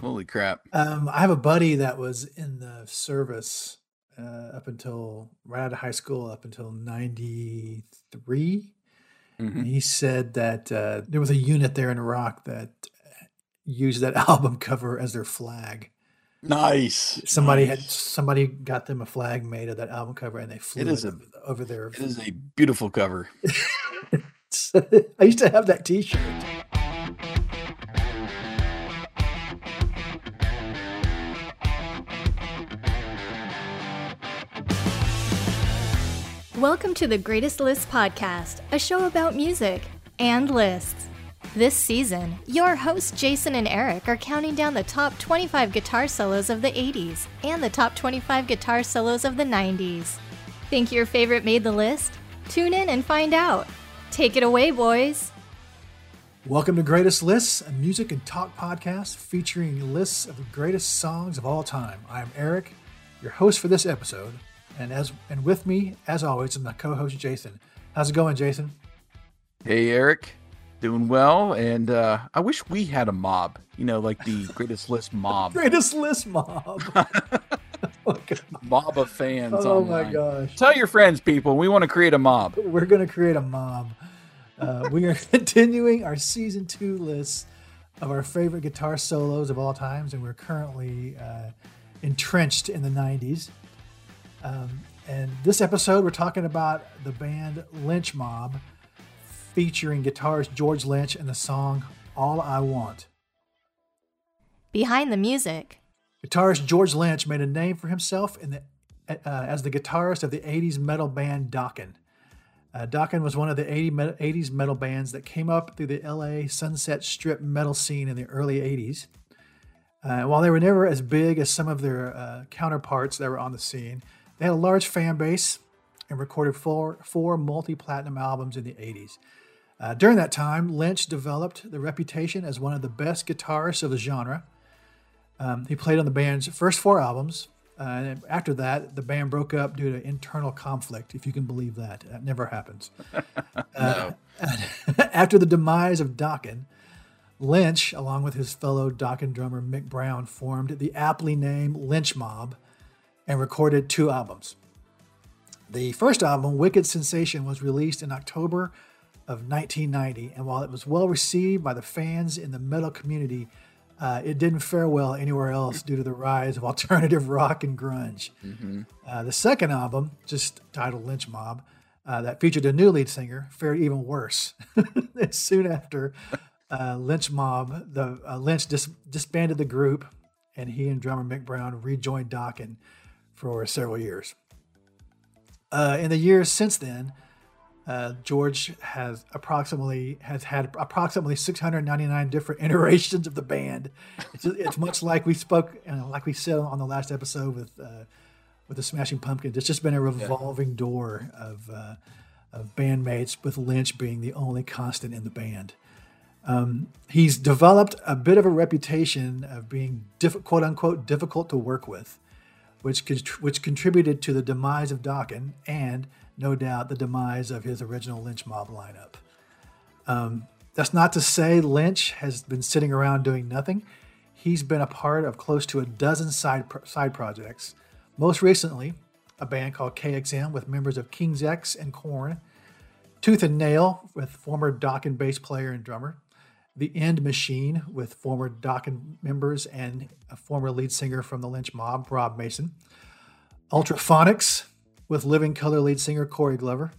Holy crap. Um, I have a buddy that was in the service uh, up until right out of high school, up until 93. Mhm. And he said that uh, there was a unit there in Iraq that used that album cover as their flag. Nice. Somebody had somebody got them a flag made of that album cover, and they flew it, is a- over, there. It is a beautiful cover. I used to have that T-shirt. Welcome to the Greatest Lists podcast, a show about music and lists. This season, your hosts Jason and Eric are counting down the top 25 guitar solos of the 80s and the top 25 guitar solos of the 90s. Think your favorite made the list? Tune in and find out. Take it away, boys. Welcome to Greatest Lists, a music and talk podcast featuring lists of the greatest songs of all time. I am Eric, your host for this episode, and as and with me, as always, is my co-host Jason. How's it going, Jason? Hey, Eric. Doing well. And uh, I wish we had a mob, you know, like the greatest list mob. Greatest List mob. oh, mob of fans. Oh, my gosh. Tell your friends, people. We want to create a mob. We're going to create a mob. Uh, we are continuing our season two list of our favorite guitar solos of all times, and we're currently uh, entrenched in the 90s. Um, and this episode, we're talking about the band Lynch Mob, featuring guitarist George Lynch and the song All I Want. Behind the music. Guitarist George Lynch made a name for himself in the, uh, as the guitarist of the 80s metal band Dokken. Uh, Dokken was one of the 80 me- 80s metal bands that came up through the LA Sunset Strip metal scene in the early 80s. Uh, while they were never as big as some of their uh, counterparts that were on the scene, they had a large fan base and recorded four, four multi platinum albums in the 80s. Uh, during that time, Lynch developed the reputation as one of the best guitarists of the genre. Um, he played on the band's first four albums. Uh, and after that, the band broke up due to internal conflict, if you can believe that. That never happens. Uh, after the demise of Dokken, Lynch, along with his fellow Dokken drummer Mick Brown, formed the aptly named Lynch Mob and recorded two albums. The first album, Wicked Sensation, was released in October of 1990, and while it was well received by the fans in the metal community, uh, it didn't fare well anywhere else due to the rise of alternative rock and grunge. Uh, the second album, just titled Lynch Mob, uh, that featured a new lead singer, fared even worse. Soon after, uh, Lynch Mob, the uh, Lynch dis- disbanded the group, and he and drummer Mick Brown rejoined Dokken for several years. Uh, in the years since then, uh, George has approximately has had approximately 699 different iterations of the band. It's, it's much like we spoke, uh, like we said on the last episode with uh, with the Smashing Pumpkins. It's just been a revolving door of uh, of bandmates, with Lynch being the only constant in the band. Um, he's developed a bit of a reputation of being diff- quote unquote difficult to work with, which which contributed to the demise of Dokken and no doubt the demise of his original Lynch Mob lineup. Um, that's not to say Lynch has been sitting around doing nothing. He's been a part of close to a dozen side pro- side projects. Most recently, a band called KXM with members of King's X and Korn, Tooth and Nail with former Dokken bass player and drummer, The End Machine with former Dokken members and a former lead singer from the Lynch Mob, Rob Mason, Ultraphonix with Living Colour lead singer Corey Glover.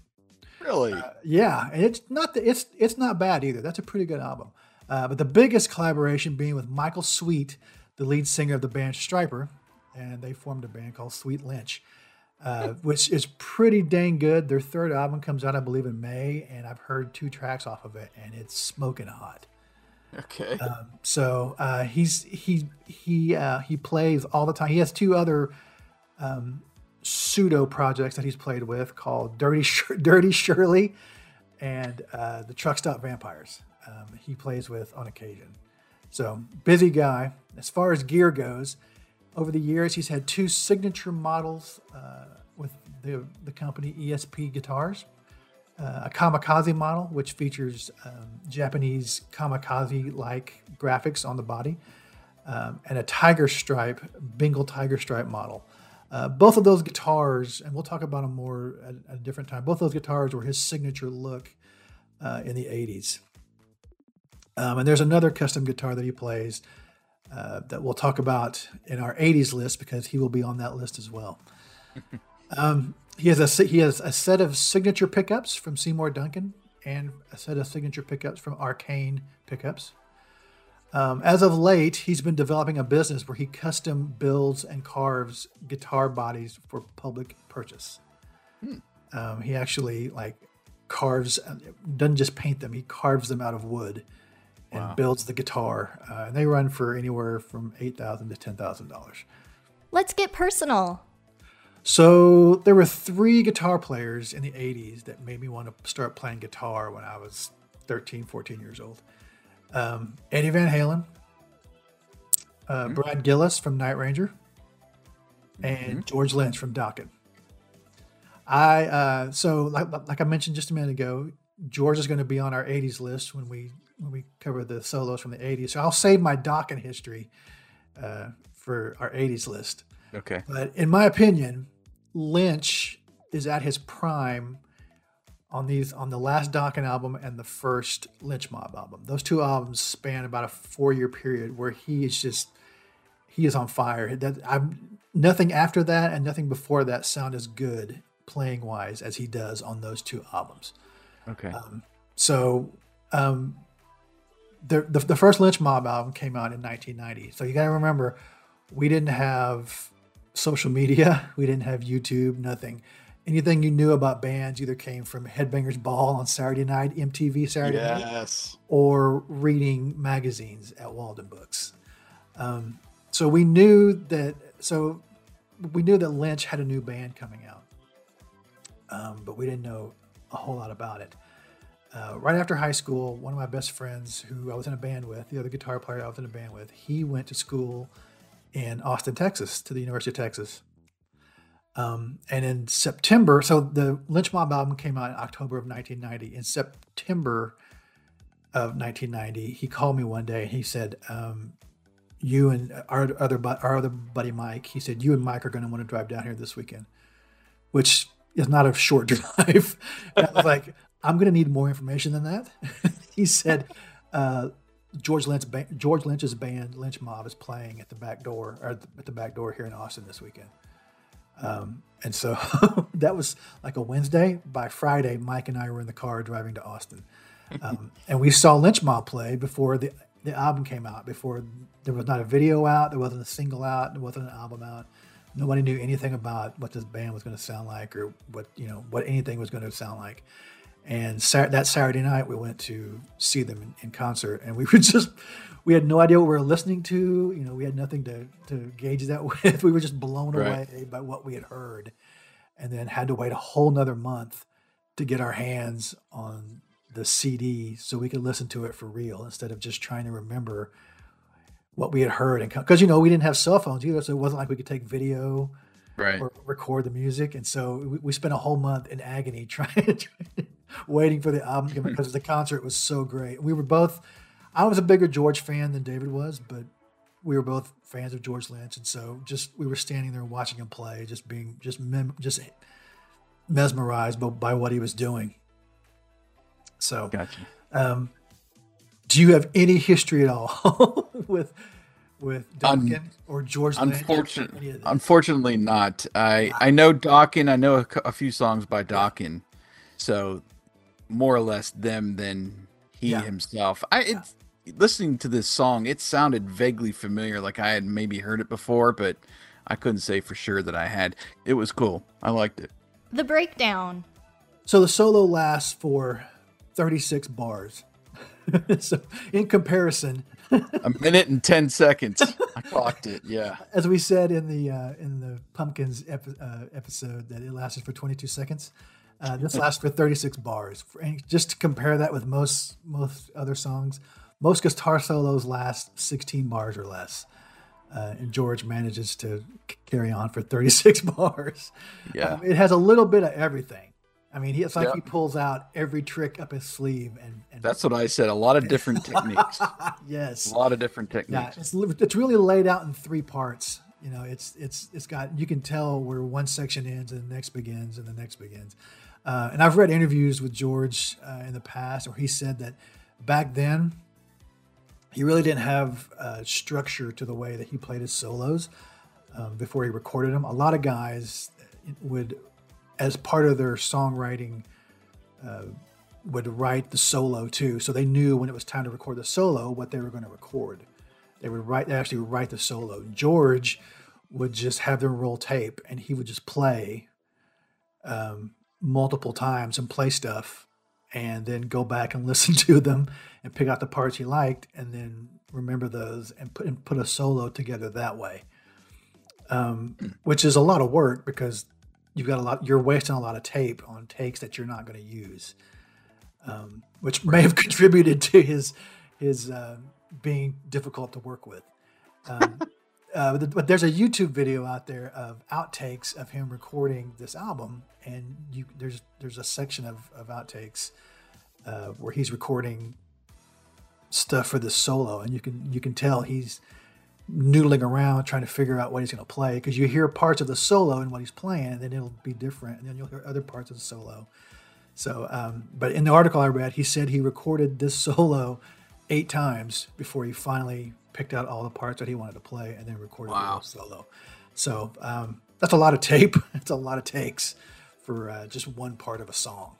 Really? Yeah, and it's not the, it's it's not bad either. That's a pretty good album. Uh, but the biggest collaboration being with Michael Sweet, the lead singer of the band Stryper, and they formed a band called Sweet Lynch, uh, which is pretty dang good. Their third album comes out, I believe, in May, and I've heard two tracks off of it, and it's smoking hot. Okay. So uh, he's he he uh, he plays all the time. He has two other um, pseudo projects that he's played with called Dirty Shir- Dirty Shirley and uh, the Truck Stop Vampires. Um, he plays with on occasion. So busy guy. As far as gear goes, over the years he's had two signature models uh, with the the company ESP guitars uh, a kamikaze model, which features um, Japanese kamikaze like graphics on the body, um, and a tiger stripe, Bengal tiger stripe model. Uh, both of those guitars, and we'll talk about them more at, at a different time. Both those guitars were his signature look uh, in the '80s. Um, and there's another custom guitar that he plays uh, that we'll talk about in our '80s list because he will be on that list as well. um, he has a he has a set of signature pickups from Seymour Duncan and a set of signature pickups from Arcane Pickups. Um, as of late, he's been developing a business where he custom builds and carves guitar bodies for public purchase. Hmm. Um, he actually like carves, doesn't just paint them; he carves them out of wood and wow. builds the guitar. Uh, and they run for anywhere from eight thousand to ten thousand dollars. Let's get personal. So there were three guitar players in the 80s that made me want to start playing guitar when I was 13, 14 years old um, Eddie Van Halen, uh, mm-hmm. Brad Gillis from Night Ranger, and mm-hmm. George Lynch from Dokken. I uh, so like, like I mentioned just a minute ago, George is going to be on our '80s list when we when we cover the solos from the '80s. So I'll save my Dokken history uh, for our '80s list. Okay. But in my opinion, Lynch is at his prime on these on the last Dokken album and the first Lynch Mob album. Those two albums span about a four year period where he is just he is on fire. That I'm nothing after that and nothing before that sound as good playing wise as he does on those two albums. Okay. Um, so um, the, the the first Lynch Mob album came out in 1990. So you got to remember we didn't have social media, we didn't have YouTube, nothing anything you knew about bands either came from Headbangers Ball on Saturday night, MTV Saturday yes. night, or reading magazines at Waldenbooks. Um, so we knew that. So we knew that Lynch had a new band coming out, um, but we didn't know a whole lot about it. Uh, right after high school, one of my best friends, who I was in a band with, the other guitar player I was in a band with, he went to school in Austin, Texas, to the University of Texas um, and in September, so the Lynch Mob album came out in October of 1990. In September of 1990, he called me one day and he said, um, "You and our other our other buddy Mike," he said, "You and Mike are going to want to drive down here this weekend," which is not a short drive. I was like, "I'm going to need more information than that." he said. Uh, George Lynch, George Lynch's band, Lynch Mob, is playing at the back door, or at the back door here in Austin this weekend. Um, and so that was like a Wednesday. By Friday, Mike and I were in the car driving to Austin. Um, and we saw Lynch Mob play before the, the album came out, before there was not a video out, there wasn't a single out, there wasn't an album out. Nobody knew anything about what this band was going to sound like or what, you know, what anything was going to sound like. And that Saturday night, we went to see them in, in concert, and we were just we had no idea what we were listening to. You know, we had nothing to, to gauge that with. We were just blown right. away by what we had heard, and then had to wait a whole nother month to get our hands on the CD so we could listen to it for real instead of just trying to remember what we had heard. And because you know we didn't have cell phones either, so it wasn't like we could take video right. or record the music. And so we, we spent a whole month in agony trying, trying waiting for the album because the concert was so great. We were both I was a bigger George fan than David was, but we were both fans of George Lynch, and so just we were standing there watching him play, just being just mem- just mesmerized by, by, what he was doing. So, gotcha. Um, do you have any history at all with with Dokken um, or George unfortunately, Lynch? Unfortunately, not. I I know Dokken. I know a, a few songs by Dokken, so more or less them than he yeah. himself. I it's listening to this song, it sounded vaguely familiar, like I had maybe heard it before, but I couldn't say for sure that I had. It was cool. I liked it. The breakdown. So the solo lasts for 36 bars. so in comparison, a minute and 10 seconds. I clocked it. Yeah. As we said in the uh, in the Pumpkins epi- uh, episode that it lasted for 22 seconds. Uh, this lasts for 36 bars. For, just to compare that with most most other songs, most guitar solos last 16 bars or less. Uh, and George manages to c- carry on for 36 bars. Yeah. Um, it has a little bit of everything. I mean, he, it's like yep. he pulls out every trick up his sleeve, and, and that's what I said. A lot of different techniques. yes, a lot of different techniques. Yeah, it's it's really laid out in three parts. You know, it's it's it's got you can tell where one section ends and the next begins and the next begins. Uh, and I've read interviews with George uh, in the past where he said that back then he really didn't have uh, structure to the way that he played his solos um, before he recorded them. A lot of guys would, as part of their songwriting, uh, would write the solo too, so they knew when it was time to record the solo what they were going to record. They would write, they actually write the solo. George would just have them roll tape, and he would just play um, multiple times and play stuff and then go back and listen to them and pick out the parts you liked and then remember those and put and put a solo together that way. Um, hmm. which is a lot of work because you've got a lot you're wasting a lot of tape on takes that you're not going to use. Um, which may have contributed to his his uh, being difficult to work with. Um, uh, but there's a YouTube video out there of outtakes of him recording this album, and you, there's there's a section of, of outtakes uh, where he's recording stuff for this solo, and you can you can tell he's noodling around trying to figure out what he's going to play because you hear parts of the solo and what he's playing, and then it'll be different, and then you'll hear other parts of the solo. So, um, but in the article I read, he said he recorded this solo eight times before he finally picked out all the parts that he wanted to play and then recorded wow. the solo. So um, that's a lot of tape. It's a lot of takes for uh, just one part of a song.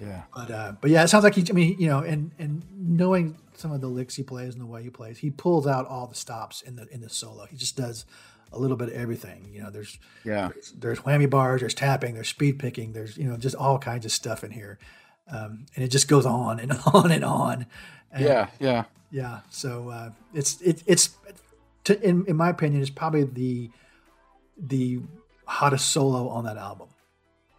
Yeah. But uh, but yeah, it sounds like he. I mean, you know, and and knowing some of the licks he plays and the way he plays, he pulls out all the stops in the in the solo. He just does a little bit of everything. You know, there's yeah, there's, there's whammy bars, there's tapping, there's speed picking, there's you know just all kinds of stuff in here, um, and it just goes on and on and on. And, yeah, yeah, yeah. So uh, it's it, it's to, in in my opinion, it's probably the the hottest solo on that album,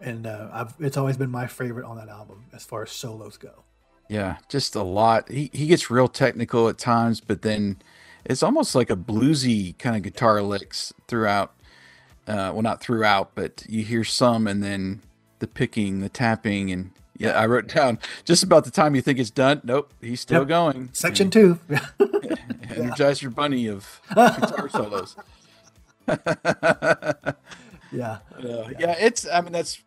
and uh, it's always been my favorite on that album as far as solos go. Yeah, just a lot. He he gets real technical at times, but then it's almost like a bluesy kind of guitar licks throughout. Uh, well, not throughout, but you hear some, and then the picking, the tapping, and yeah, I wrote down just about the time you think it's done. Nope, he's still yep. going. Section two. Energizer bunny of guitar solos. yeah. Uh, yeah, it's. I mean, that's.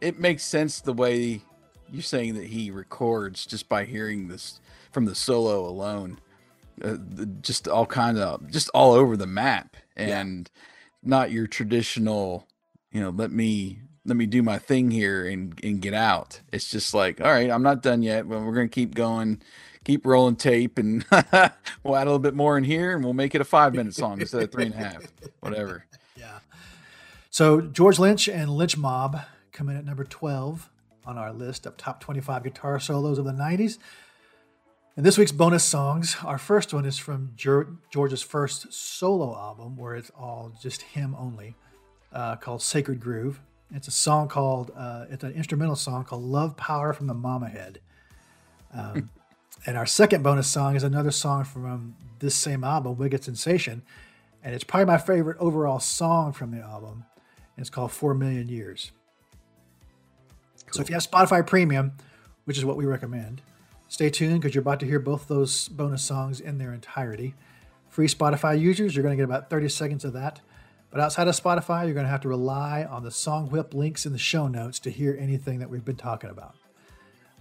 It makes sense the way you're saying that he records just by hearing this from the solo alone. Uh, just all kind of just all over the map and yeah. not your traditional you know let me let me do my thing here and and get out. It's just like, all right, I'm not done yet, but we're gonna keep going, keep rolling tape, and we'll add a little bit more in here, and we'll make it a five minute song instead of three and a half, whatever. Yeah. So George Lynch and Lynch Mob come in at number twelve on our list of top twenty-five guitar solos of the '90s. And this week's bonus songs, our first one is from George's first solo album, where it's all just him only, uh, called Sacred Groove. It's a song called, uh, it's an instrumental song called Love Power from the Mama Head. Um, and our second bonus song is another song from this same album, Wicked Sensation. And it's probably my favorite overall song from the album. And it's called Four Million Years. Cool. So if you have Spotify Premium, which is what we recommend, stay tuned because you're about to hear both those bonus songs in their entirety. Free Spotify users, you're going to get about 30 seconds of that. But outside of Spotify, you're going to have to rely on the Songwhip links in the show notes to hear anything that we've been talking about.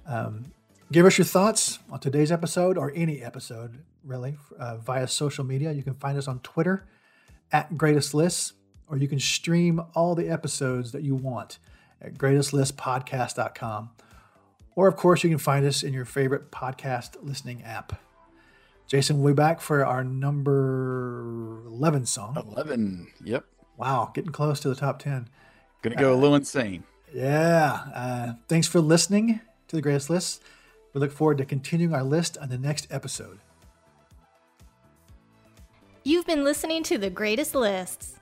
Um, give us your thoughts on today's episode or any episode, really, uh, via social media. You can find us on Twitter at Greatest Lists, or you can stream all the episodes that you want at greatestlistpodcast.com. Or, of course, you can find us in your favorite podcast listening app. Jason, we'll be back for our number 11 song. 11. Yep. Wow. Getting close to the top 10. Gonna go uh, a little insane. Yeah. Uh, thanks for listening to the greatest list. We look forward to continuing our list on the next episode. You've been listening to the greatest lists.